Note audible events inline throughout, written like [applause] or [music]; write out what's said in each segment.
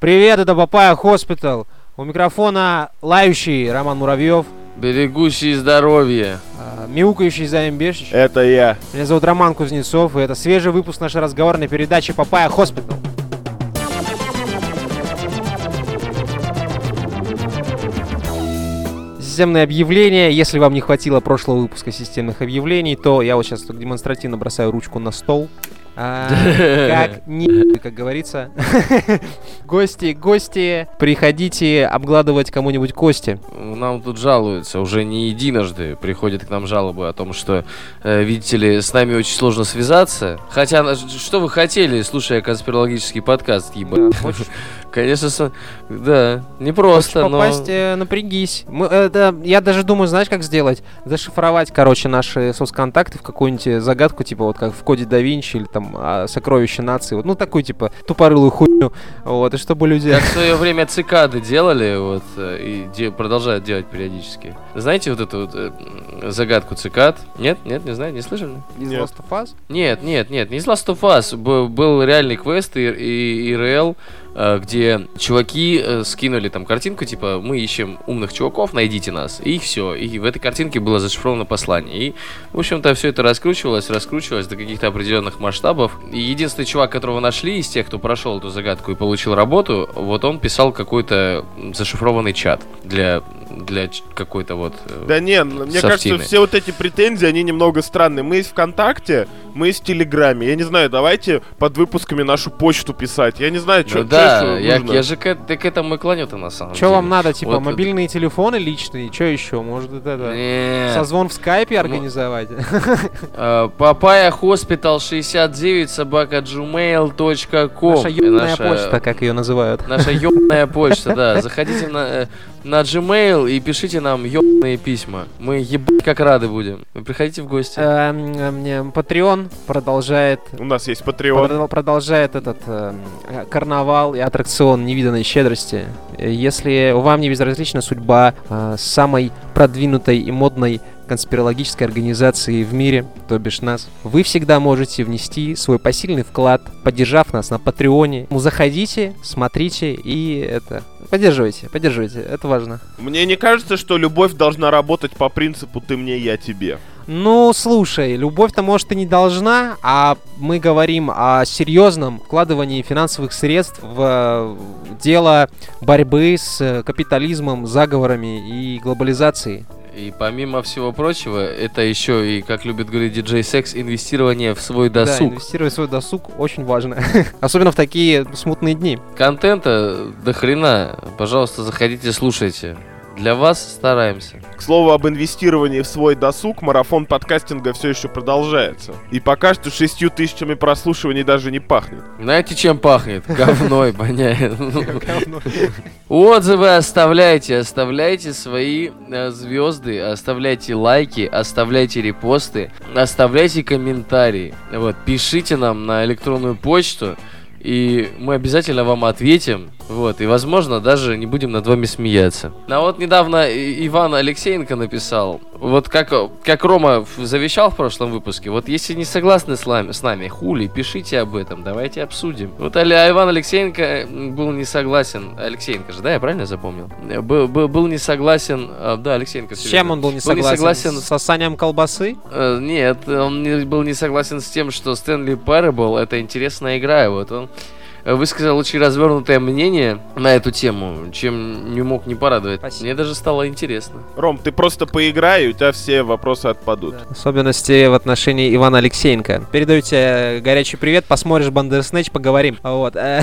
Привет, это Papaya Hospital. У микрофона лающий Роман Муравьев, Берегущий здоровье. а, мяукающий Заем Бешич. Это я. Меня зовут Роман Кузнецов, и это свежий выпуск нашей разговорной передачи Papaya Hospital. Системные объявления. Если вам не хватило прошлого выпуска системных объявлений, то я вот сейчас демонстративно бросаю ручку на стол. А, [laughs] как не, [laughs] как говорится. [laughs] гости, гости, приходите обгладывать кому-нибудь кости. Нам тут жалуются, уже не единожды приходят к нам жалобы о том, что, э, видите ли, с нами очень сложно связаться. Хотя, на- что вы хотели, слушая конспирологический подкаст, ебать? Хочешь Конечно, да, Хочешь непросто, но... попасть, э, напрягись. Мы, это, я даже думаю, знаешь, как сделать? Зашифровать, короче, наши соцконтакты в какую-нибудь загадку, типа вот как в коде да Винчи или там а, сокровище нации. Вот, ну, такую, типа, тупорылую хуйню. Вот, и чтобы люди... Как в свое время цикады делали, вот, э, и де- продолжают делать периодически. Знаете вот эту вот э, загадку цикад? Нет, нет, не знаю, не слышали? Из Нет. Last of Us? Нет, нет, нет, не из Last of Us. Б- был реальный квест и, и ИРЛ, э, где чуваки э, скинули там картинку, типа, мы ищем умных чуваков, найдите нас. И все. И в этой картинке было зашифровано послание. И, в общем-то, все это раскручивалось, раскручивалось до каких-то определенных масштабов. И единственный чувак, которого нашли из тех, кто прошел эту загадку и получил работу, вот он писал какой-то зашифрованный чат для, для какой-то вот... э, Да не, мне Софтины. кажется, все вот эти претензии, они немного странные. Мы есть ВКонтакте, мы есть в Телеграме. Я не знаю, давайте под выпусками нашу почту писать. Я не знаю, ну что да, я, я же к, к этому и клоню-то на самом Что деле. вам надо, типа, Вот- мобильные телефоны личные? Что еще? Может, это... это, Не. Созвон в скайпе Ну, организовать? Э, Papaya Hospital 69 собака gmail.com Наша ёбаная почта, как ее называют. Наша ёбаная почта, да. Заходите на, э, на Gmail и пишите нам ёбаные письма. Мы ебать как рады будем. Вы приходите в гости. Эм, э, мне Patreon продолжает У нас есть Patreon. Продол- продолжает этот эм, карнавал и аттракцион невиданной щедрости. Если вам не безразлична судьба э, самой продвинутой и модной конспирологической организации в мире, то бишь нас, вы всегда можете внести свой посильный вклад, поддержав нас на Патреоне. Ну, заходите, смотрите и это... Поддерживайте, поддерживайте, это важно. Мне не кажется, что любовь должна работать по принципу «ты мне, я тебе». Ну, слушай, любовь-то, может, и не должна, а мы говорим о серьезном вкладывании финансовых средств в дело борьбы с капитализмом, заговорами и глобализацией. И помимо всего прочего, это еще и, как любит говорить диджей Секс, инвестирование в свой Да, досуг. инвестировать в свой досуг очень важно. [laughs] Особенно в такие смутные дни. Контента до хрена. Пожалуйста, заходите, слушайте. Для вас стараемся. К слову об инвестировании в свой досуг, марафон подкастинга все еще продолжается. И пока что шестью тысячами прослушиваний даже не пахнет. Знаете, чем пахнет? [laughs] Говной воняет. Отзывы оставляйте, оставляйте свои э, звезды, оставляйте лайки, оставляйте репосты, оставляйте комментарии. Вот, пишите нам на электронную почту, и мы обязательно вам ответим. Вот, и возможно даже не будем над вами смеяться. А вот недавно Иван Алексеенко написал, вот как, как Рома завещал в прошлом выпуске, вот если не согласны с нами, с нами, хули, пишите об этом, давайте обсудим. Вот Аля- Иван Алексеенко был не согласен, Алексеенко же, да, я правильно запомнил? Был, был, был не согласен, а, да, Алексеенко. С чем он был не Был не согласен? согласен С сосанием колбасы? Э, Нет, он не, был не согласен с тем, что Стэнли Парабл это интересная игра. И вот он высказал очень развернутое мнение на эту тему, чем не мог не порадовать. Спасибо. Мне даже стало интересно. Ром, ты просто поиграй, и у тебя все вопросы отпадут. Особенности в отношении Ивана Алексеенко. Передаю тебе горячий привет, посмотришь Бандерснэч, поговорим. Вот. э,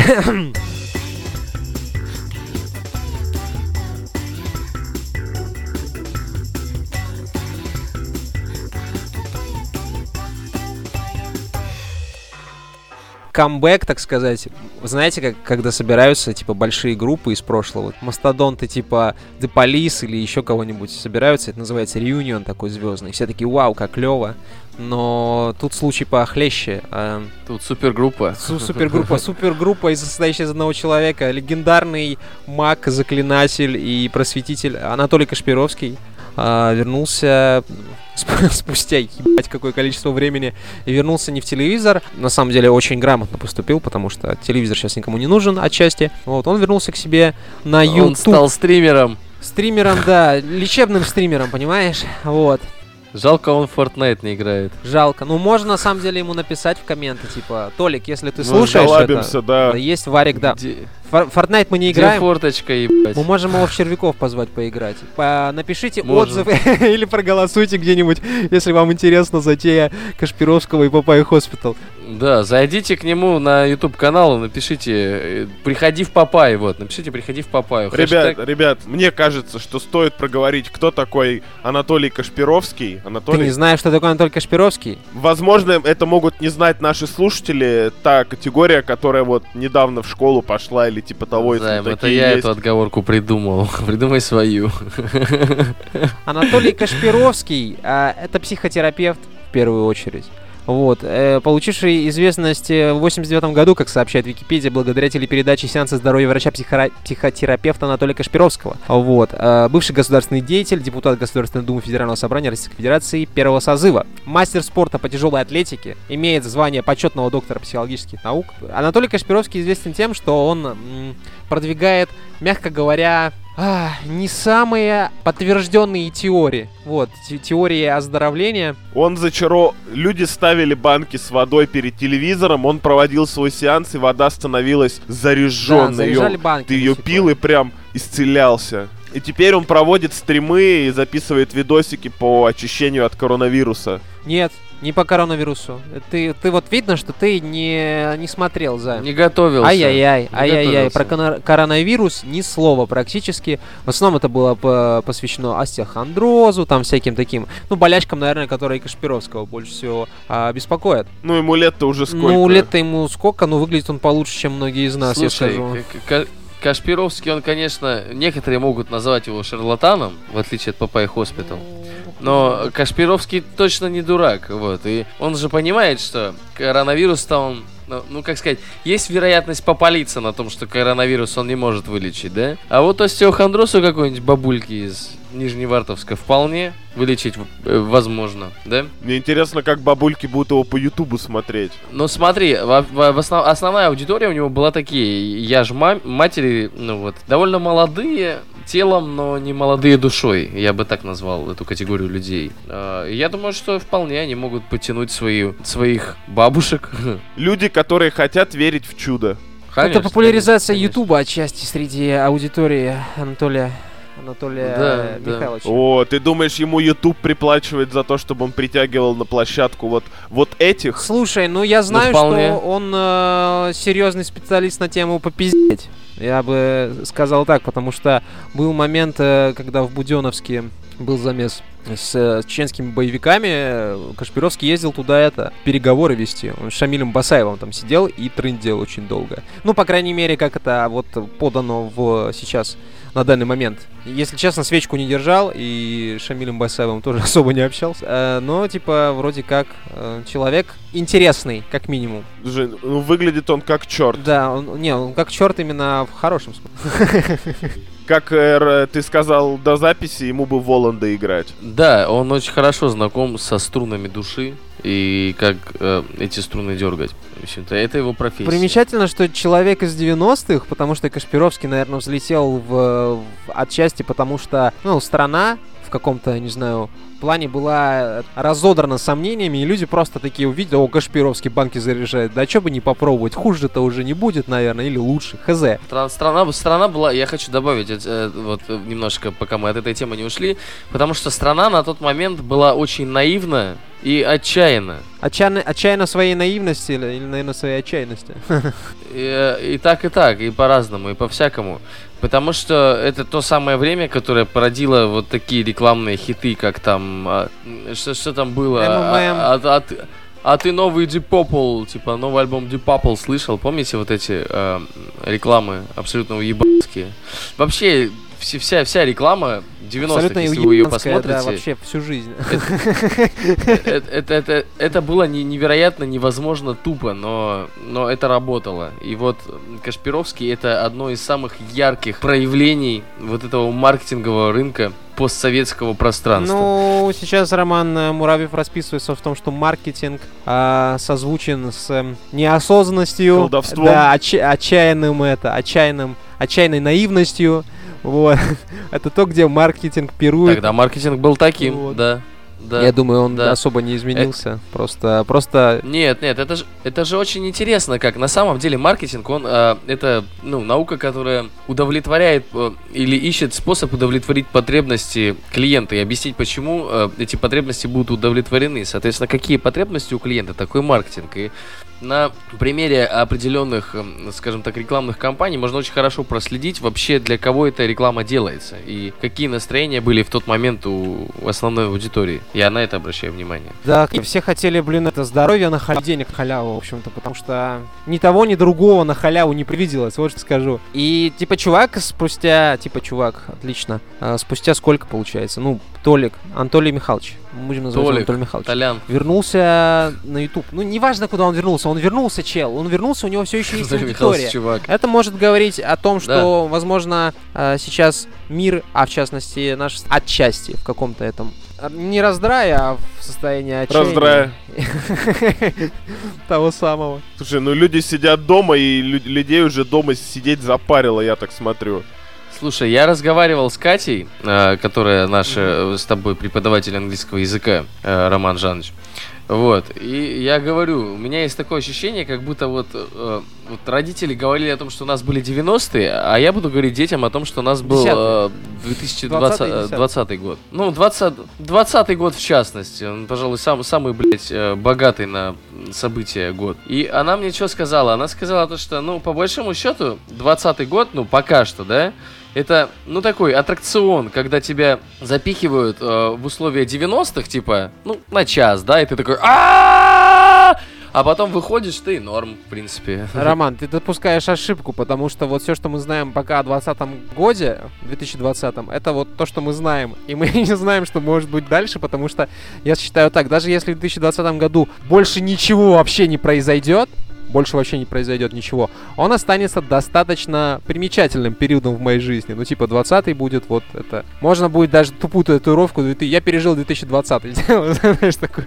камбэк, так сказать. Вы знаете, как, когда собираются, типа, большие группы из прошлого, мастодонты, типа, The Police или еще кого-нибудь собираются, это называется реюнион такой звездный. Все такие, вау, как клево. Но тут случай похлеще. А, Тут супергруппа. су- супергруппа, супергруппа, из- состоящая из одного человека. Легендарный маг, заклинатель и просветитель Анатолий Кашпировский. А, вернулся [laughs] сп- спустя ебать какое количество времени и вернулся не в телевизор. На самом деле очень грамотно поступил, потому что телевизор сейчас никому не нужен отчасти. Вот, он вернулся к себе на YouTube. Он стал стримером. Стримером, да, лечебным стримером, понимаешь? Вот. Жалко, он в Fortnite не играет. Жалко. Ну, можно на самом деле ему написать в комменты, типа, Толик, если ты Ну, слушаешь это, да. есть Варик, да. Где, Fortnite мы не где играем. форточка, ебать? Мы можем его в червяков позвать поиграть. По- напишите Можем. отзывы [laughs] или проголосуйте где-нибудь, если вам интересна затея Кашпировского и Папай Хоспитал. Да, зайдите к нему на YouTube канал, напишите э, «Приходи в Папай», вот, напишите «Приходи в Папаю». Ребят, Хэштег- ребят, мне кажется, что стоит проговорить, кто такой Анатолий Кашпировский. Ты Анатолий, не знаешь, что такое Анатолий Кашпировский? возможно, это могут не знать наши слушатели. Та категория, которая вот недавно в школу пошла или типа того, если Займ, это я есть. эту отговорку придумал. [laughs] Придумай свою. [laughs] Анатолий Кашпировский а, это психотерапевт в первую очередь. Вот, э, получивший известность э, в 89 году, как сообщает Википедия, благодаря телепередаче «Сеансы здоровья врача-психотерапевта Анатолия Кашпировского». Вот, э, бывший государственный деятель, депутат Государственной Думы Федерального собрания Российской Федерации первого созыва, мастер спорта по тяжелой атлетике, имеет звание почетного доктора психологических наук. Анатолий Кашпировский известен тем, что он продвигает, мягко говоря, а, не самые подтвержденные теории. Вот, те- теории оздоровления. Он зачаро... Люди ставили банки с водой перед телевизором, он проводил свой сеанс, и вода становилась Да, заряженной. заряжали банки. Ты ее пил и прям исцелялся. И теперь он проводит стримы и записывает видосики по очищению от коронавируса. Нет, не по коронавирусу. Ты, ты вот видно, что ты не, не смотрел за. Не готовился. Ай-яй-яй, ай-яй-яй. Про коронавирус ни слова практически. В основном это было по- посвящено остеохондрозу, там всяким таким, ну, болячкам, наверное, которые Кашпировского больше всего а, беспокоят. Ну, ему лет-то уже сколько? Ну, лет-то ему сколько, но выглядит он получше, чем многие из нас, я Слушай, скажу. К- К- Кашпировский, он, конечно, некоторые могут назвать его шарлатаном, в отличие от Папай Хоспитал. Но Кашпировский точно не дурак, вот. И он же понимает, что коронавирус-то он, ну, ну, как сказать, есть вероятность попалиться на том, что коронавирус он не может вылечить, да? А вот остеохондроз у какой-нибудь бабульки из Нижневартовска вполне вылечить э, возможно, да? Мне интересно, как бабульки будут его по Ютубу смотреть. Ну смотри, во- во- в основ- основная аудитория у него была такие, я ж ма- матери, ну вот, довольно молодые телом, но не молодые душой, я бы так назвал эту категорию людей. А, Я думаю, что вполне они могут потянуть свои, своих бабушек. [laughs] Люди, которые хотят верить в чудо. Конечно, это популяризация. Ютуба отчасти среди аудитории Анатолия Анатолия Да, э, да. Михайловича. О, ты думаешь, ему YouTube приплачивает за то, чтобы он притягивал на площадку вот, вот этих? Слушай, ну я знаю, вполне. что он э, серьезный специалист на тему попиздеть. Я бы сказал так, потому что был момент, э, когда в Буденовске был замес с, э, с чеченскими боевиками. э, Кашпировский ездил туда это, переговоры вести. Он с Шамилем Басаевым там сидел и трындел очень долго. Ну, по крайней мере, как это вот подано в сейчас на данный момент. Если честно, свечку не держал и с Шамилем Басаевым тоже [laughs] особо не общался. Э, но, типа, вроде как э, человек интересный, как минимум. Жень, ну, выглядит он как черт. Да, он, не, он как черт именно в хорошем смысле. [laughs] Как э, ты сказал до записи, ему бы Воланда играть. Да, он очень хорошо знаком со струнами души и как э, эти струны дергать. В общем-то, это его профессия. Примечательно, что человек из 90-х, потому что Кашпировский, наверное, взлетел в, в- отчасти, потому что, ну, страна в каком-то, не знаю, плане была разодрана сомнениями, и люди просто такие увидели, о, Кашпировский банки заряжает, да что бы не попробовать, хуже-то уже не будет, наверное, или лучше, хз. Стра- Страна, страна была, я хочу добавить э, э, вот э, немножко, пока мы от этой темы не ушли, потому что страна на тот момент была очень наивна и отчаянна. Отчаянно, отчаянно своей наивности или, или, наверное, своей отчаянности. [laughs] И, э, и так, и так, и по-разному, и по-всякому. Потому что это то самое время, которое породило вот такие рекламные хиты, как там... а, что, что там было? МММ. А, а- а ты- а ты новый Deep Purple, типа новый альбом Deep Purple слышал? Помните вот эти э, рекламы абсолютно уебанские? Вообще, все- вся, вся реклама 90-х, Абсолютно если вы ее посмотрите, да, вообще всю жизнь. [laughs] это, это, это, это было не- невероятно невозможно тупо, но, но это работало. И вот Кашпировский это одно из самых ярких проявлений вот этого маркетингового рынка постсоветского пространства. Ну, сейчас Роман э, Муравьев расписывается в том, что маркетинг а, созвучен с эм, неосознанностью, Колдовством. да, отча- отчаянным это, отчаянным, отчаянной наивностью. Вот. [laughs] Это то, где маркетинг пирует. Тогда маркетинг был таким, Вот. да. Да. Я думаю, он да. особо не изменился. Просто, просто Нет, нет, это же, это же очень интересно, как на самом деле маркетинг, он э, это ну наука, которая удовлетворяет э, или ищет способ удовлетворить потребности клиента и объяснить, почему э, эти потребности будут удовлетворены. Соответственно, какие потребности у клиента, такой маркетинг. И на примере определенных, эм, скажем так, рекламных кампаний можно очень хорошо проследить вообще для кого эта реклама делается и какие настроения были в тот момент у основной аудитории. Я на это обращаю внимание. Да, все хотели, блин, это здоровье на халяву, денег на халяву, в общем-то, потому что ни того, ни другого на халяву не привиделось, вот что скажу. И, типа, чувак спустя, типа, чувак, отлично, а, спустя сколько получается? Ну, Толик, Анатолий Михайлович, мы будем называть его Толик, Анатолий Михайлович. Толян. Вернулся на YouTube. Ну, неважно, куда он вернулся, он вернулся, чел, он вернулся, у него все еще есть [laughs] аудитория. чувак. Это может говорить о том, что, возможно, э, сейчас мир, а в частности наш отчасти в каком-то этом э, не раздрае, а в состоянии отчаяния. Раздрая. [laughs] Того самого. Слушай, ну люди сидят дома, и лю- людей уже дома сидеть запарило, я так смотрю. Слушай, я разговаривал с Катей, э, которая наша э, с тобой преподаватель английского языка, э, Роман Жанович. Вот, и я говорю, у меня есть такое ощущение, как будто вот, э, вот родители говорили о том, что у нас были 90-е, а я буду говорить детям о том, что у нас был э, 2020 20-е, 20 год. Ну, 20, 20 год в частности, он, пожалуй, сам, самый, блядь, богатый на события год. И она мне что сказала? Она сказала то, что, ну, по большому счету, 20 год, ну, пока что, да, это, ну, такой аттракцион, когда тебя запихивают э, в условия 90-х, типа, ну, на час, да, и ты такой «А-а-а!» А потом выходишь, ты норм, в принципе. Роман, ты допускаешь ошибку, потому что вот все, что мы знаем пока о 2020 годе, 2020, это вот то, что мы знаем. И мы не знаем, что может быть дальше, потому что я считаю так, даже если в 2020 году больше ничего вообще не произойдет, больше вообще не произойдет ничего, он останется достаточно примечательным периодом в моей жизни. Ну, типа, 20 будет вот это. Можно будет даже тупую татуировку. 2000 Я пережил 2020 сделать, [laughs] знаешь, такой.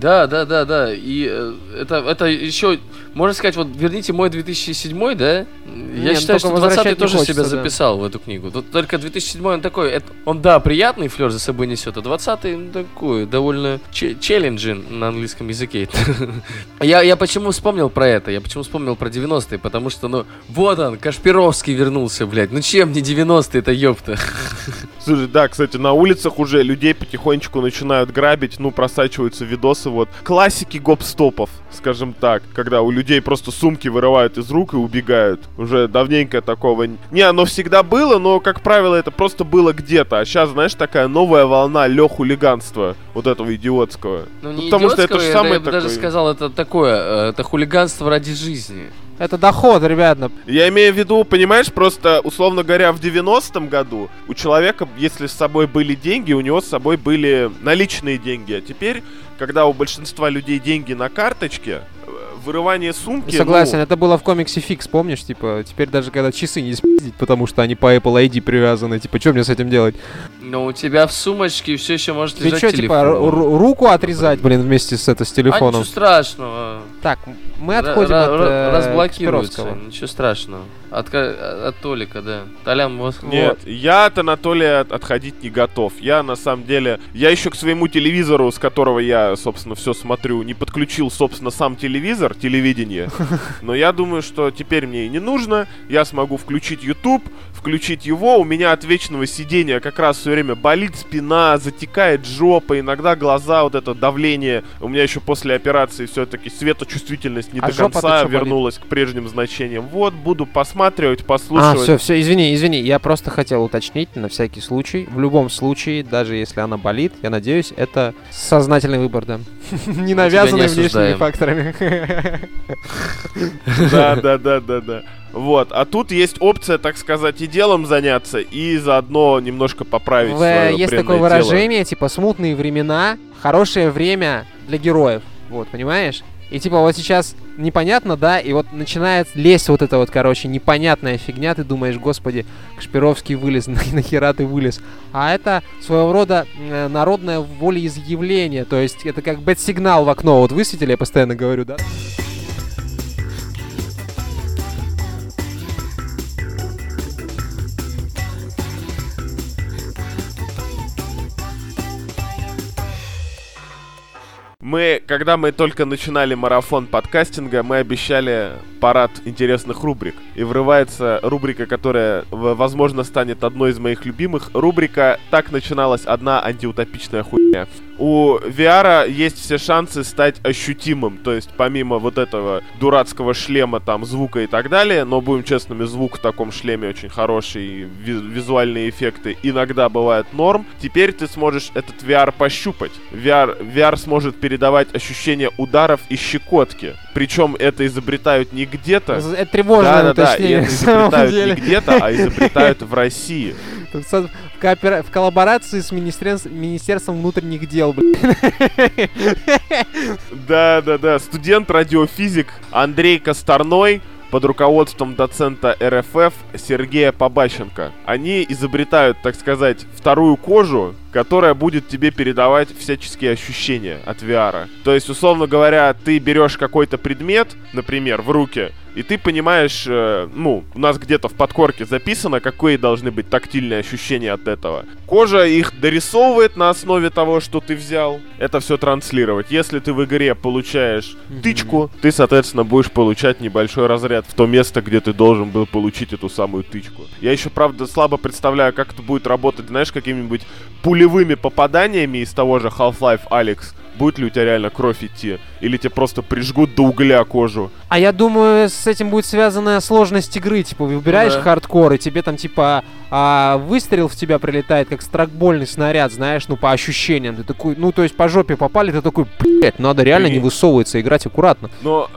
Да, да, да, да. И э, это, это еще, можно сказать, вот верните мой 2007, да? Я Не, ну считаю, что возвращать 20 не тоже хочется, себя да. записал в эту книгу. Тут только 2007 он такой, это, он, да, приятный флер за собой несет, а 20 ну, такой, довольно че- челленджин на английском языке. [laughs] я, я почему вспомнил про это? Я почему вспомнил про 90-е? Потому что, ну, вот он, Кашпировский вернулся, блядь. Ну чем не 90-е, это ёпта. [laughs] Слушай, да, кстати, на улицах уже людей потихонечку начинают грабить, ну, просачиваются видосы, вот, классики гоп-стопов, скажем так, когда у людей просто сумки вырывают из рук и убегают. Уже давненько такого... Не, оно всегда было, но, как правило, это просто было где-то. А сейчас, знаешь, такая новая волна лё-хулиганства, вот этого идиотского. Ну, Ну, не потому что это же самое я бы даже такое- сказал, это такое, э, это хулиганство ради жизни. Это доход, ребята. Я имею в виду, понимаешь, просто, условно говоря, в 90-м году у человека, если с собой были деньги, у него с собой были наличные деньги. А теперь, когда у большинства людей деньги на карточке, э, вырывание сумки... Согласен, ну, это было в комиксе Фикс, помнишь? Типа, теперь даже когда часы не спиздить, потому что они по Apple ID привязаны, типа, что мне с этим делать? Но у тебя в сумочке все еще может Ты лежать что, телефон. типа, ру- ру- руку отрезать, блин, вместе с, это, с А телефоном? ничего страшного. Так, мы отходим от ра- э, разблокируется, ничего страшного. От, ка- от Толика, да. Толян, вот. Нет, я от Анатолия от- отходить не готов. Я, на самом деле, я еще к своему телевизору, с которого я, собственно, все смотрю, не подключил, собственно, сам телевизор, телевидение. Но я думаю, что теперь мне и не нужно. Я смогу включить YouTube, включить его. У меня от вечного сидения как раз все время болит спина, затекает жопа, иногда глаза, вот это давление. У меня еще после операции все-таки светочувствительность не А до конца чё болит? вернулась к прежним значениям. Вот, буду посматривать, А, послушивать. все, все, извини, извини, я просто хотел уточнить на всякий случай. В любом случае, даже если она болит, я надеюсь, это сознательный выбор, да. [laughs] Не навязанный внешними факторами. Да, да, да, да, да. Вот, а тут есть опция, так сказать, и делом заняться, и заодно немножко поправить В- свое Есть такое выражение, типа, смутные времена, хорошее время для героев. Вот, понимаешь? И типа вот сейчас непонятно, да, и вот начинает лезть вот эта вот, короче, непонятная фигня, ты думаешь, господи, Кашпировский вылез, [laughs] нахера ты вылез. А это своего рода э, народное волеизъявление, то есть это как бэт-сигнал в окно, вот высветили, я постоянно говорю, да? Мы, когда мы только начинали марафон подкастинга, мы обещали парад интересных рубрик. И врывается рубрика, которая, возможно, станет одной из моих любимых. Рубрика «Так начиналась одна антиутопичная хуйня». У VR есть все шансы стать ощутимым, то есть помимо вот этого дурацкого шлема, там, звука и так далее, но, будем честными, звук в таком шлеме очень хороший, визуальные эффекты иногда бывают норм. Теперь ты сможешь этот VR пощупать. VR, VR сможет передавать ощущение ударов и щекотки. Причем это изобретают не где-то. Это тревожное да, да, да, и это изобретают не где-то, а изобретают в России. [laughs] Коопера... в коллаборации с Министерств... Министерством внутренних дел, блин. [laughs] Да, да, да. Студент радиофизик Андрей Косторной под руководством доцента РФФ Сергея Побащенко. Они изобретают, так сказать, вторую кожу, которая будет тебе передавать всяческие ощущения от VR. То есть, условно говоря, ты берешь какой-то предмет, например, в руки, и ты понимаешь, э, ну, у нас где-то в подкорке записано, какие должны быть тактильные ощущения от этого. Кожа их дорисовывает на основе того, что ты взял. Это все транслировать. Если ты в игре получаешь тычку, ты, соответственно, будешь получать небольшой разряд в то место, где ты должен был получить эту самую тычку. Я еще, правда, слабо представляю, как это будет работать, знаешь, какими-нибудь пулевыми попаданиями из того же Half-Life Алекс будет ли у тебя реально кровь идти, или тебе просто прижгут до угля кожу. А я думаю, с этим будет связана сложность игры, типа, выбираешь ну, да. хардкор, и тебе там, типа, а, выстрел в тебя прилетает, как стракбольный снаряд, знаешь, ну, по ощущениям. Ты такой, ну, то есть по жопе попали, ты такой, блядь, надо реально не высовываться, играть аккуратно. Но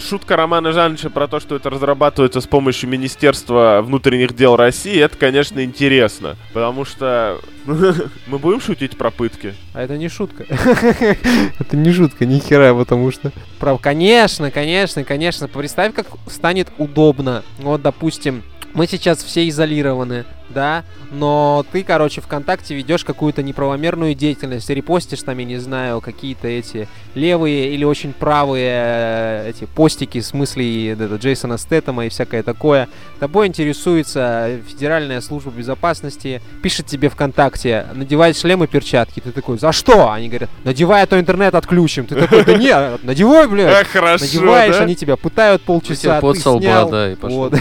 шутка Романа Жаныча про то, что это разрабатывается с помощью Министерства внутренних дел России, это, конечно, интересно, потому что [laughs] мы будем шутить про пытки? А это не шутка. [laughs] это не шутка, ни хера, потому что... Прав, конечно, конечно, конечно. Представь, как станет удобно. Вот, допустим, мы сейчас все изолированы, да, но ты, короче, ВКонтакте ведешь какую-то неправомерную деятельность, репостишь там, я не знаю, какие-то эти левые или очень правые э, эти постики в смысле это, Джейсона Стэттема и всякое такое. Тобой интересуется Федеральная служба безопасности, пишет тебе ВКонтакте, надевай шлем и перчатки. Ты такой, за что? Они говорят, надевай, а то интернет отключим. Ты такой, да нет, надевай, блядь. Хорошо, Надеваешь, они тебя пытают полчаса, ты снял. да, и пошел. [laughs]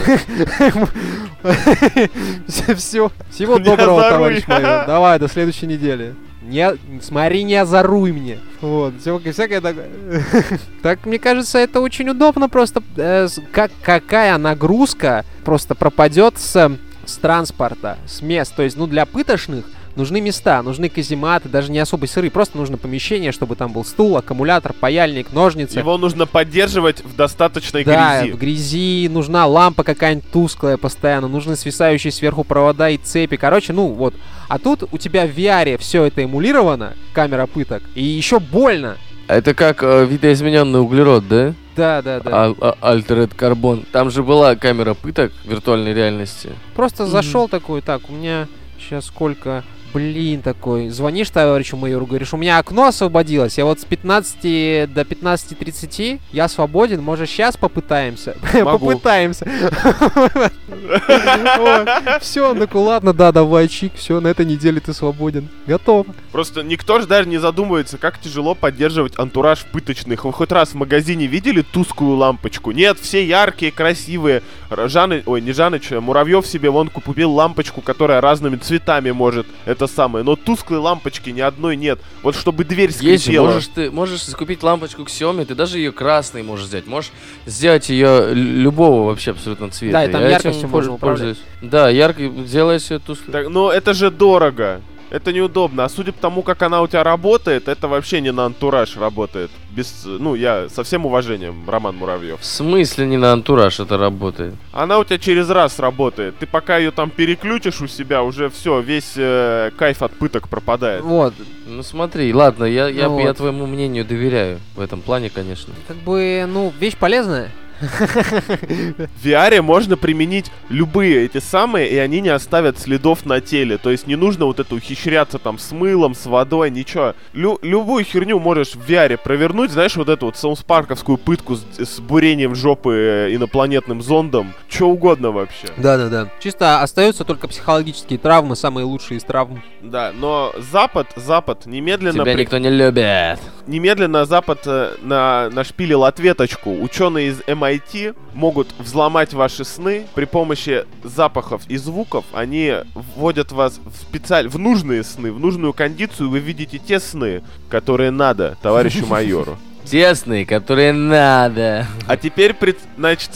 [laughs] [laughs] Все. Всего доброго, товарищ майор. [laughs] Давай, до следующей недели. Не, смотри, не озоруй мне. Вот, всякое, всякое такое. [laughs] так, мне кажется, это очень удобно просто. Э, как, какая нагрузка просто пропадет с, с транспорта, с мест. То есть, ну, для пытошных нужны места, нужны казематы, даже не особо сырые, просто нужно помещение, чтобы там был стул, аккумулятор, паяльник, ножницы. Его нужно поддерживать в достаточной да, грязи. в грязи, нужна лампа какая-нибудь тусклая постоянно, нужны свисающие сверху провода и цепи. Короче, ну вот. А тут у тебя в VR все это эмулировано, камера пыток, и еще больно. Это как э, видоизмененный углерод, да? Да, да, да. А, Altered Carbon. Там же была камера пыток виртуальной реальности. Просто mm-hmm. зашел такой, так, у меня сейчас сколько блин, такой, звонишь товарищу майору, говоришь, у меня окно освободилось, я вот с 15 до 15.30 я свободен, может сейчас попытаемся? [laughs] Попытаемся. [laughs] Все, он такой, ладно, да, давай, чик, все, на этой неделе ты свободен. Готов. Просто никто же даже не задумывается, как тяжело поддерживать антураж пыточных. Вы хоть раз в магазине видели тусклую лампочку? Нет, все яркие, красивые. Жаны, ой, не Жаныч, а Муравьев себе вон купил лампочку, которая разными цветами может это самое. Но тусклой лампочки ни одной нет. Вот чтобы дверь скрипела. Можешь ты можешь закупить лампочку Xiaomi, ты даже ее красной можешь взять. Можешь сделать ее любого вообще абсолютно цвета. Да, и там Я можно пользуюсь. Да, ярко делаешь ее тусклой. Так, но это же дорого. Это неудобно. А судя по тому, как она у тебя работает, это вообще не на антураж работает. Без, ну, я со всем уважением, Роман Муравьев. В смысле не на антураж это работает? Она у тебя через раз работает. Ты пока ее там переключишь у себя, уже все, весь э, кайф от пыток пропадает. Вот, Ну смотри, ладно, я, я, Ну я вот. твоему мнению доверяю в этом плане, конечно. как бы, ну, вещь полезная. В VR можно применить любые эти самые, и они не оставят следов на теле. То есть не нужно вот это ухищряться там с мылом, с водой, ничего. Лю- любую херню можешь в VR провернуть, знаешь, вот эту вот саунспарковскую пытку с, с бурением жопы э, инопланетным зондом. Что угодно вообще. Да-да-да. Чисто остаются только психологические травмы, самые лучшие из травм. Да, но Запад, Запад немедленно... Тебя при- никто не любит. Немедленно Запад э, на, нашпилил ответочку. Ученые из MIT могут взломать ваши сны при помощи запахов и звуков. Они вводят вас в, специаль... в нужные сны, в нужную кондицию. Вы видите те сны, которые надо товарищу [laughs] майору. Тесные, которые надо. А теперь, пред- значит,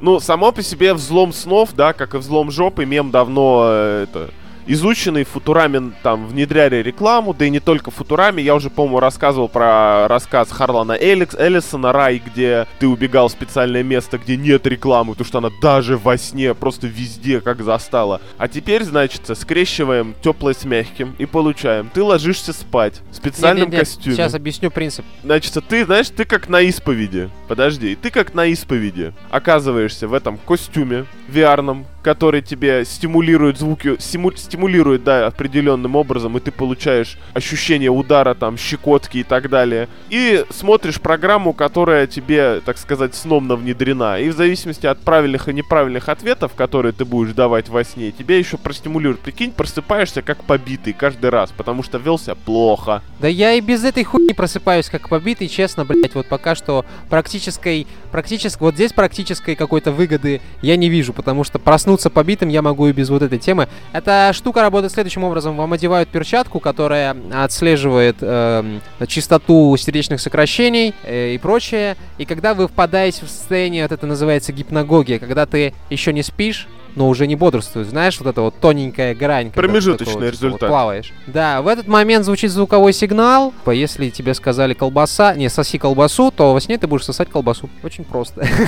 ну, само по себе взлом снов, да, как и взлом жопы, мем давно э, это изученный, Футурами там внедряли рекламу, да и не только Футурами. Я уже, по-моему, рассказывал про рассказ Харлана Эликс, Эллисона «Рай», где ты убегал в специальное место, где нет рекламы, потому что она даже во сне просто везде как застала. А теперь, значит, скрещиваем теплое с мягким и получаем. Ты ложишься спать в специальном Не-не-не, костюме. Сейчас объясню принцип. Значит, ты, знаешь, ты как на исповеди. Подожди, ты как на исповеди оказываешься в этом костюме VR, который тебе стимулирует звуки, стиму- стимулирует, да, определенным образом, и ты получаешь ощущение удара, там, щекотки и так далее. И смотришь программу, которая тебе, так сказать, сном внедрена. И в зависимости от правильных и неправильных ответов, которые ты будешь давать во сне, тебя еще простимулирует. Прикинь, просыпаешься как побитый каждый раз, потому что велся плохо. Да я и без этой хуйни просыпаюсь как побитый, честно, блять, вот пока что практической, практически, вот здесь практической какой-то выгоды я не вижу, потому что проснуться побитым я могу и без вот этой темы. Эта штука работает следующим образом. Вам одевают перчатку, которая отслеживает эм, частоту сердечных сокращений э, и прочее, и когда вы впадаете в состояние, вот это называется гипногогия, когда ты еще не спишь, но уже не бодрствуешь, знаешь, вот эта вот тоненькая грань. Промежуточный такой вот, типа, вот результат. плаваешь. Да, в этот момент звучит звуковой сигнал. Если тебе сказали колбаса, не, соси колбасу, то во сне ты будешь сосать колбасу. Очень просто. [laughs]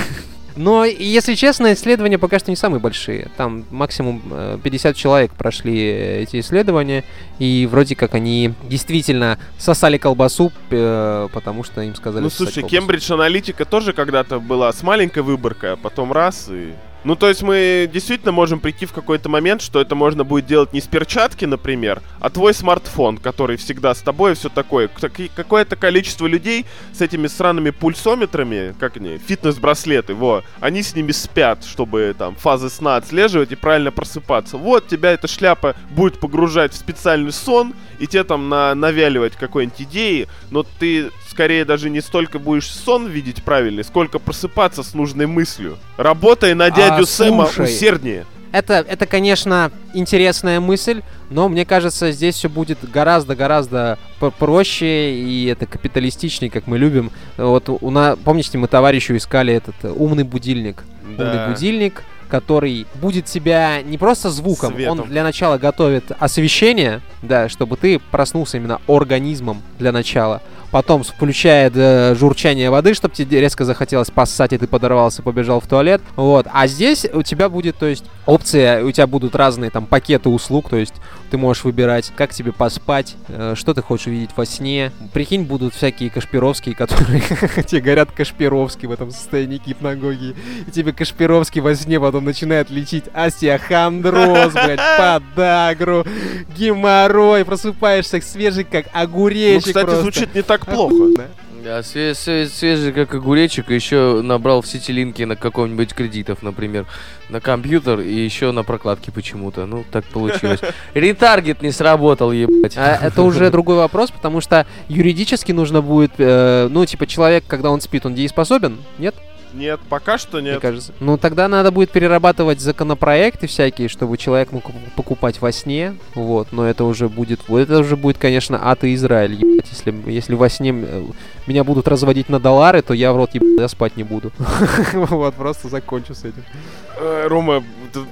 Но, если честно, исследования пока что не самые большие. Там максимум э, 50 человек прошли э, эти исследования, и вроде как они действительно сосали колбасу, э, потому что им сказали Ну слушай, колбасу. Кембридж Аналитика тоже когда-то была с маленькой выборкой, а потом раз и... Ну, то есть мы действительно можем прийти в какой-то момент, что это можно будет делать не с перчатки, например, а твой смартфон, который всегда с тобой и все такое. Какое-то количество людей с этими сраными пульсометрами, как они, фитнес-браслеты, во, они с ними спят, чтобы там фазы сна отслеживать и правильно просыпаться. Вот тебя эта шляпа будет погружать в специальный сон, и тебе там на навяливать какой-нибудь идеи, но ты скорее даже не столько будешь сон видеть правильный, сколько просыпаться с нужной мыслью. Работай на дядю Сэма слушай. усерднее. Это, это, конечно, интересная мысль, но мне кажется, здесь все будет гораздо-гораздо проще, и это капиталистичнее, как мы любим. Вот у нас, помните, мы товарищу искали этот э, умный будильник. Да. Умный будильник, который будет тебя не просто звуком, Светом. он для начала готовит освещение, да, чтобы ты проснулся именно организмом для начала. Потом включает э, журчание воды, чтобы тебе резко захотелось поссать, и ты подорвался, побежал в туалет. Вот. А здесь у тебя будет, то есть, опция, у тебя будут разные там пакеты услуг, то есть ты можешь выбирать, как тебе поспать, э, что ты хочешь увидеть во сне. Прикинь, будут всякие Кашпировские, [laughs] которые тебе говорят Кашпировский в этом состоянии гипногогии. И тебе Кашпировский во сне потом начинает лечить остеохондроз, блядь, [laughs] подагру, геморрой, просыпаешься свежий, как Ну, огуречек кстати, просто. звучит не так плохо. Да, све- све- свежий как огуречек, и еще набрал в сетилинке на каком-нибудь кредитов, например, на компьютер и еще на прокладке почему-то. Ну, так получилось. [laughs] Ретаргет не сработал, ебать. А это уже другой вопрос, потому что юридически нужно будет, э, ну, типа, человек, когда он спит, он дееспособен? Нет? Нет, пока что Мне нет. кажется. Ну, тогда надо будет перерабатывать законопроекты всякие, чтобы человек мог покупать во сне, вот, но это уже будет, вот это уже будет, конечно, ад и Израиль, ебать, если, если во сне э, меня будут разводить на доллары, то я в рот еб... я спать не буду. [laughs] Вот, просто закончу с этим. Э, Рома,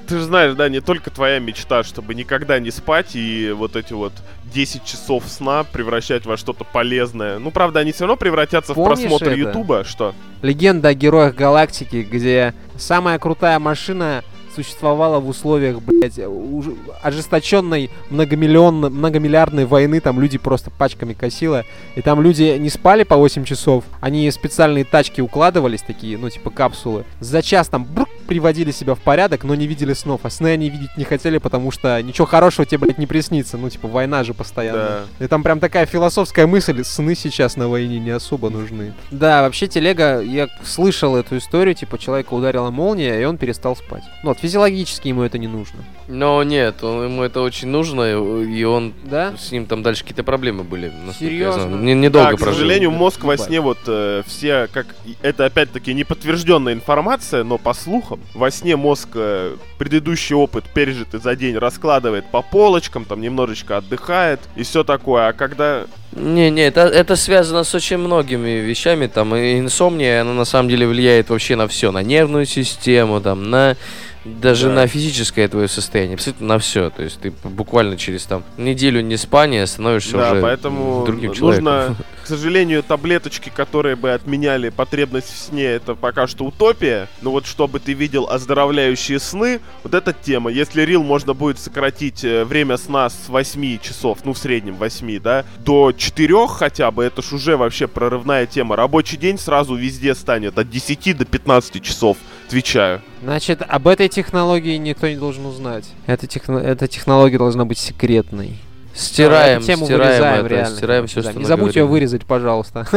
ты же знаешь, да, не только твоя мечта, чтобы никогда не спать и вот эти вот 10 часов сна превращать во что-то полезное. Ну, правда, они все равно превратятся Помнишь в просмотр? Ютуба, что? Легенда о героях галактики, где самая крутая машина существовала в условиях, блядь, уж- ожесточенной многомиллионной, многомиллиардной войны, там люди просто пачками косило, и там люди не спали по 8 часов, они специальные тачки укладывались, такие, ну, типа капсулы, за час там брук, приводили себя в порядок, но не видели снов, а сны они видеть не хотели, потому что ничего хорошего тебе, блядь, не приснится, ну, типа, война же постоянно. Да. И там прям такая философская мысль, сны сейчас на войне не особо нужны. Да, вообще телега, я слышал эту историю, типа человека ударила молния, и он перестал спать. Ну вот, физиологически ему это не нужно. Но нет, он- ему это очень нужно, и он Да? с ним там дальше какие-то проблемы были. Серьезно? Не- Недолго да, к прожил. сожалению, мозг во сне вот э, все, как это опять-таки не подтвержденная информация, но по слухам, во сне мозг э, предыдущий опыт пережитый за день раскладывает по полочкам, там немножечко отдыхает и все такое. А когда Не-не, это, это связано с очень многими вещами, там, и инсомния, она на самом деле влияет вообще на все, на нервную систему, там, на даже Да. на физическое твое состояние, абсолютно на все. То есть ты буквально через там неделю неспания становишься да, уже поэтому другим человеком. нужно, [laughs] к сожалению, таблеточки, которые бы отменяли потребность в сне, это пока что утопия. Но вот чтобы ты видел оздоровляющие сны, вот эта тема. Если рил можно будет сократить э, время сна с 8 часов, ну в среднем 8, да, до 4 хотя бы, это ж уже вообще прорывная тема. Рабочий день сразу везде станет от 10 до 15 часов, отвечаю. Значит, об этой технологии никто не должен узнать. Эта, техно- эта технология должна быть секретной. Стираем, тему стираем вырезаем, это, реально. стираем все, Да, что Не забудь ее говорим. вырезать, пожалуйста.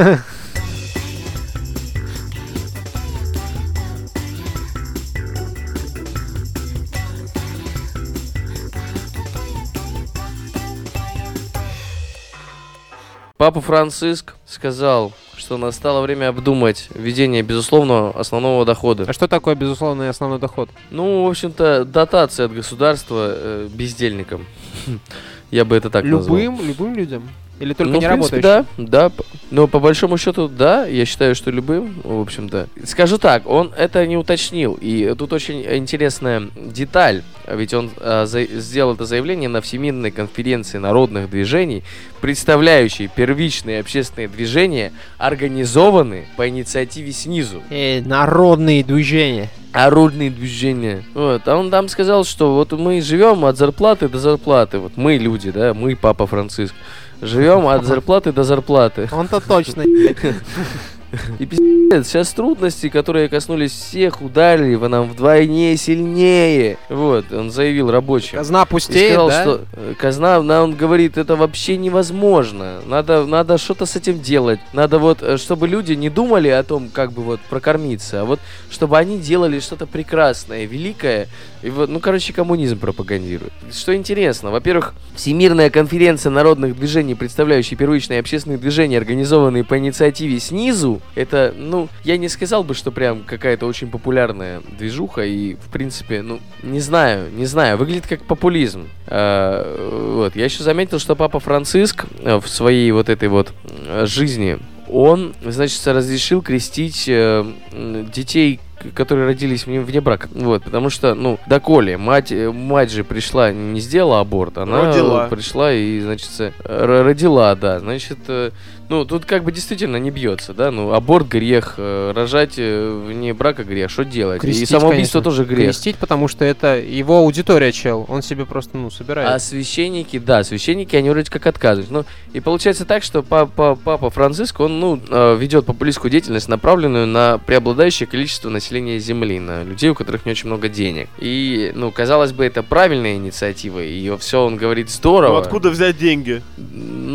Папа Франциск сказал, что настало время обдумать введение безусловного основного дохода. А что такое безусловный основной доход? Ну, в общем-то, дотация от государства э, бездельникам. [laughs] Я бы это так назвал. Любым, любым людям? Или только ну, не работающим? да, да. Но по большому счету, да, я считаю, что любым, в общем-то. Скажу так, он это не уточнил. И тут очень интересная деталь. Ведь он а, за- сделал это заявление на Всемирной конференции народных движений, представляющей первичные общественные движения, организованные по инициативе снизу. Э, народные движения. Народные движения. Вот, а он там сказал, что вот мы живем от зарплаты до зарплаты. Вот мы люди, да, мы, папа Франциск. Живем от зарплаты до зарплаты. Он-то точно. [laughs] [laughs] И пиздец, сейчас трудности, которые коснулись всех, ударили в нам вдвойне сильнее. Вот, он заявил рабочим. Казна И пустеет, сказал, да? что э, казна, на- он говорит, это вообще невозможно. Надо, надо что-то с этим делать. Надо вот, э, чтобы люди не думали о том, как бы вот прокормиться, а вот чтобы они делали что-то прекрасное, великое. И вот, ну, короче, коммунизм пропагандирует. Что интересно, во-первых, Всемирная конференция народных движений, представляющая первичные общественные движения, организованные по инициативе снизу, это, ну, я не сказал бы, что прям какая-то очень популярная движуха, и, в принципе, ну, не знаю, не знаю, выглядит как популизм. А, вот, я еще заметил, что папа Франциск э, в своей вот этой вот э, жизни, он, значит, разрешил крестить э, детей, которые родились вне, вне брака. Вот, потому что, ну, доколе, мать, э, мать же пришла, не сделала аборт, она Родила. пришла и, значит, родила, да, значит, ну, тут как бы действительно не бьется, да, ну, аборт грех, э, рожать э, вне брака грех, что делать? и Крестить, самоубийство конечно. тоже грех. Крестить, потому что это его аудитория, чел. Он себе просто, ну, собирает. А священники, да, священники, они вроде как отказывают. Ну, и получается так, что папа, папа Франциск, он, ну, э, ведет популистскую деятельность, направленную на преобладающее количество населения Земли, на людей, у которых не очень много денег. И, ну, казалось бы, это правильная инициатива, и все он говорит здорово. Ну откуда взять деньги?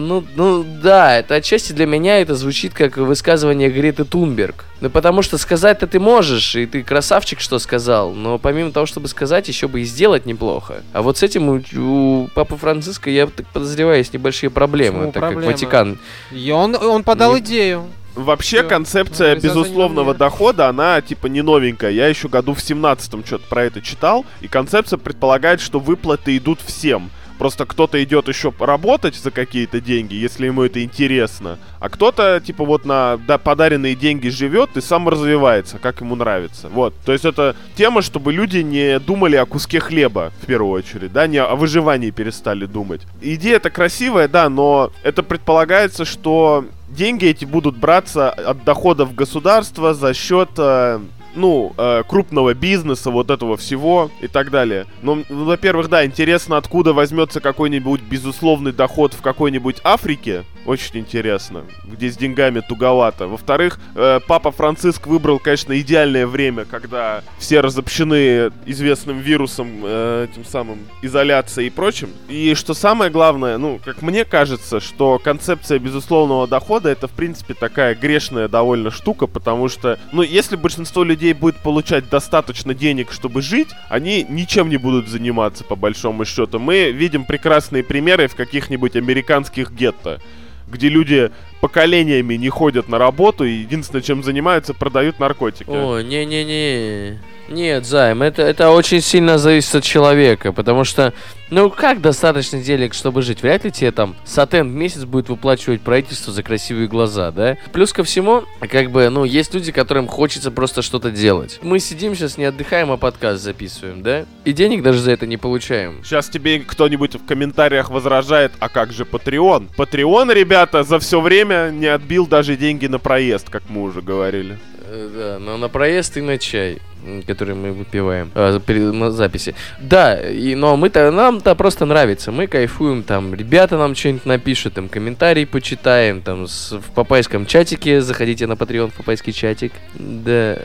Ну, ну да, это отчасти для меня это звучит как высказывание Греты Тунберг. Ну потому что сказать-то ты можешь, и ты красавчик, что сказал, но помимо того, чтобы сказать, еще бы и сделать неплохо. А вот с этим у, у Папы Франциска, я так подозреваю, есть небольшие проблемы, Почему так проблемы? как Ватикан. И он, он подал Не- идею. Вообще Всё. концепция Ну, безусловного дохода, она типа не новенькая. Я еще году в 17-м что-то про это читал. И концепция предполагает, что выплаты идут всем. Просто кто-то идет еще работать за какие-то деньги, если ему это интересно. А кто-то, типа, вот на да, подаренные деньги живет и сам развивается, как ему нравится. Вот. То есть это тема, чтобы люди не думали о куске хлеба, в первую очередь, да, не о выживании перестали думать. Идея-то красивая, да, но это предполагается, что деньги эти будут браться от доходов государства за счет э, ну, э, крупного бизнеса, вот этого всего и так далее. Но, ну, во-первых, да, интересно, откуда возьмется какой-нибудь безусловный доход в какой-нибудь Африке. Очень интересно, где с деньгами туговато. Во-вторых, э, папа Франциск выбрал, конечно, идеальное время, когда все разобщены известным вирусом, э, тем самым изоляцией и прочим. И что самое главное, ну, как мне кажется, что концепция безусловного дохода это, в принципе, такая грешная довольно штука, потому что, ну, если большинство людей людей будет получать достаточно денег, чтобы жить, они ничем не будут заниматься, по большому счету. Мы видим прекрасные примеры в каких-нибудь американских гетто, где люди поколениями не ходят на работу и единственное, чем занимаются, продают наркотики. О, не-не-не. Нет, Займ, это, это очень сильно зависит от человека, потому что, ну, как достаточно денег, чтобы жить? Вряд ли тебе там сатен в месяц будет выплачивать правительство за красивые глаза, да? Плюс ко всему, как бы, ну, есть люди, которым хочется просто что-то делать. Мы сидим сейчас, не отдыхаем, а подкаст записываем, да? И денег даже за это не получаем. Сейчас тебе кто-нибудь в комментариях возражает, а как же Patreon? Patreon, ребята, за все время не отбил даже деньги на проезд, как мы уже говорили. Э, да, но на проезд и на чай который мы выпиваем э, на записи. Да, и, но мы-то, нам-то просто нравится. Мы кайфуем, там, ребята нам что-нибудь напишут, там, комментарий почитаем, там, с, в папайском чатике, заходите на Patreon, в папайский чатик. Да.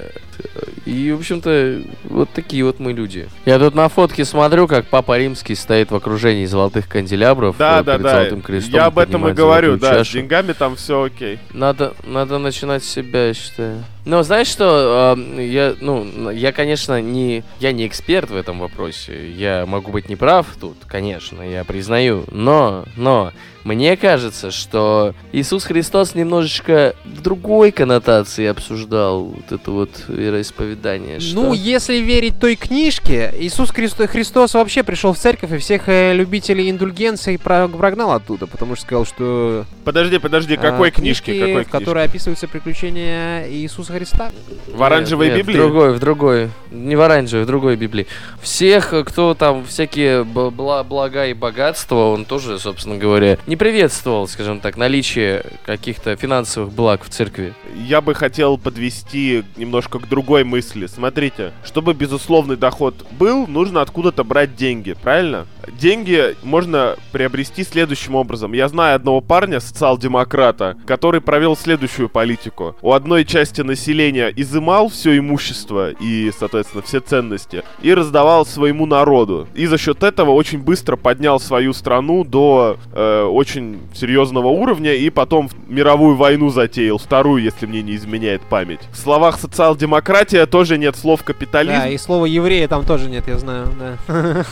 И, в общем-то, вот такие вот мы люди. Я тут на фотке смотрю, как Папа Римский стоит в окружении золотых канделябров да, э, да, да. золотым крестом. Я об этом и говорю, да, чашу. с деньгами там все окей. Надо, надо начинать с себя, я считаю. Но знаешь что, э, я, ну, я, конечно, не, я не эксперт в этом вопросе. Я могу быть неправ тут, конечно, я признаю. Но, но, мне кажется, что Иисус Христос немножечко в другой коннотации обсуждал вот это вот вероисповедание. Что... Ну, если верить той книжке, Иисус Христос, Христос вообще пришел в церковь и всех э, любителей индульгенции прогнал оттуда, потому что сказал, что... Подожди, подожди, какой а, книжки? Какой книжки? В которой описываются приключения Иисуса Христа. В оранжевой нет, Библии? в другой, в другой. Не в оранжевой, в другой Библии. Всех, кто там всякие блага и богатства, он тоже, собственно говоря, не приветствовал, скажем так, наличие каких-то финансовых благ в церкви. Я бы хотел подвести немножко к другой мысли. Смотрите, чтобы безусловный доход был, нужно откуда-то брать деньги, правильно? Деньги можно приобрести следующим образом. Я знаю одного парня, социал-демократа, который провел следующую политику. У одной части населения изымал все имущество и, соответственно, все ценности и раздавал своему народу. И за счет этого очень быстро поднял свою страну до э, очень серьезного уровня и потом мировую войну затеял, вторую, если мне не изменяет память. В словах социал-демократия тоже нет слов капитализм. Да, и слова еврея там тоже нет, я знаю, да.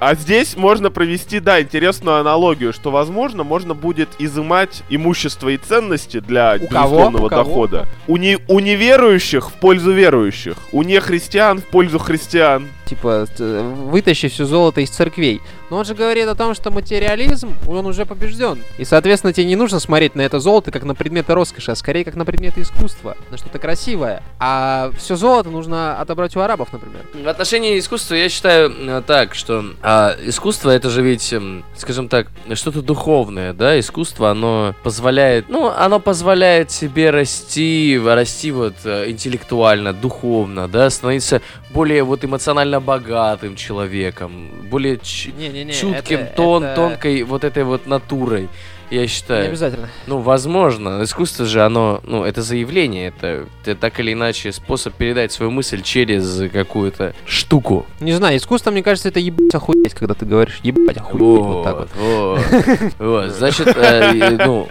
А здесь можно провести, да, интересную аналогию, что, возможно, можно будет изымать имущество и ценности для у безусловного кого? дохода. У, не, у неверующих в пользу верующих, у нехристиан в пользу христиан типа, вытащи все золото из церквей. Но он же говорит о том, что материализм, он уже побежден. И, соответственно, тебе не нужно смотреть на это золото как на предметы роскоши, а скорее как на предметы искусства, на что-то красивое. А все золото нужно отобрать у арабов, например. В отношении искусства я считаю э, так, что а, искусство это же ведь, эм, скажем так, что-то духовное, да? Искусство, оно позволяет, ну, оно позволяет себе расти, расти вот э, интеллектуально, духовно, да, становиться более вот эмоционально богатым человеком, более не, не, не, чутким, это, тон, это... тонкой вот этой вот натурой я считаю. Не обязательно. Ну, возможно. Искусство же, оно, ну, это заявление, это, это так или иначе способ передать свою мысль через какую-то штуку. Не знаю, искусство, мне кажется, это ебать охуеть, когда ты говоришь ебать охуеть. Вот, вот так вот. Вот, вот. [laughs] Значит, э, ну,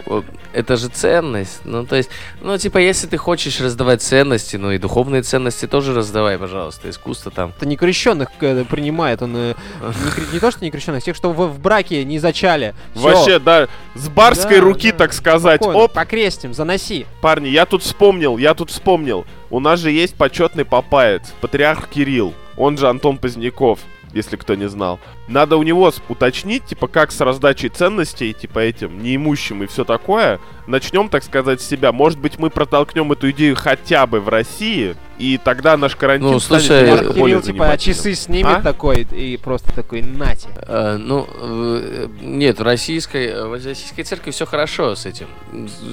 это же ценность. Ну, то есть, ну, типа, если ты хочешь раздавать ценности, ну и духовные ценности тоже раздавай, пожалуйста. Искусство там. Это не крещенных э, принимает, он э, не, не то, что не крещенных, тех, что в, в браке не зачали. Вообще, да, с барской да, руки, да, так сказать. Спокойно, Оп. Покрестим, заноси. Парни, я тут вспомнил, я тут вспомнил. У нас же есть почетный папаец, патриарх Кирилл, он же Антон Поздняков. если кто не знал. Надо у него уточнить, типа, как с раздачей ценностей, типа, этим неимущим и все такое. Начнем, так сказать, с себя. Может быть, мы протолкнем эту идею хотя бы в России, и тогда наш карантин Ну, станет слушай, немножко Может, более Кирилл, типа, часы снимет А? такой и просто такой, нате. Э, ну, э, нет, в российской, э, в российской церкви все хорошо с этим.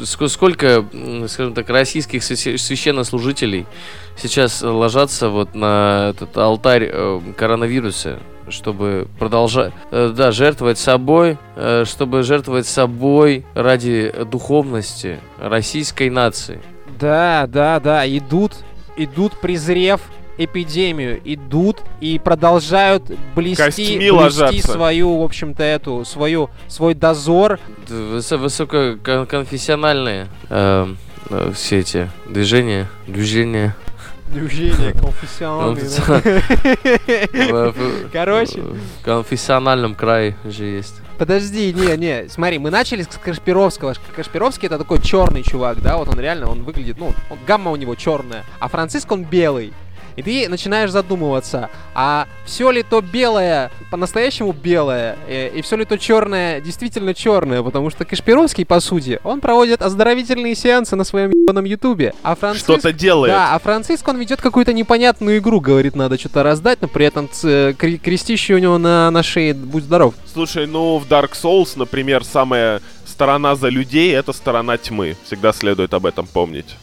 Ск- Сколько, скажем так, российских свящ- священнослужителей сейчас ложатся вот на этот алтарь э, коронавируса, чтобы продолжать, э, да, жертвовать собой, э, чтобы жертвовать собой ради духовности российской нации. Да, да, да, идут, идут, презрев эпидемию, идут и продолжают блести, Костьми блести ложатся. свою, в общем-то, эту, свою, свой дозор. Высококонфессиональные э, э, все эти движения, движения. Движение [laughs] [laughs] в- Короче. В конфессиональном крае же есть. Подожди, не, не, смотри, мы начали с Кашпировского. Кашпировский это такой черный чувак, да, вот он реально, он выглядит, ну, гамма у него черная, а Франциск он белый. И ты начинаешь задумываться, а все ли то белое по-настоящему белое, э, и все ли то черное действительно черное, потому что Кашпировский, по сути, он проводит оздоровительные сеансы на своем ебаном ютубе, а Франциск... Что-то делает. Да, а Франциск, он ведет какую-то непонятную игру, говорит, надо что-то раздать, но при этом ц- кре- крестище у него на, на шее, будь здоров. Слушай, ну в Dark Souls, например, самая сторона за людей — это сторона тьмы. Всегда следует об этом помнить.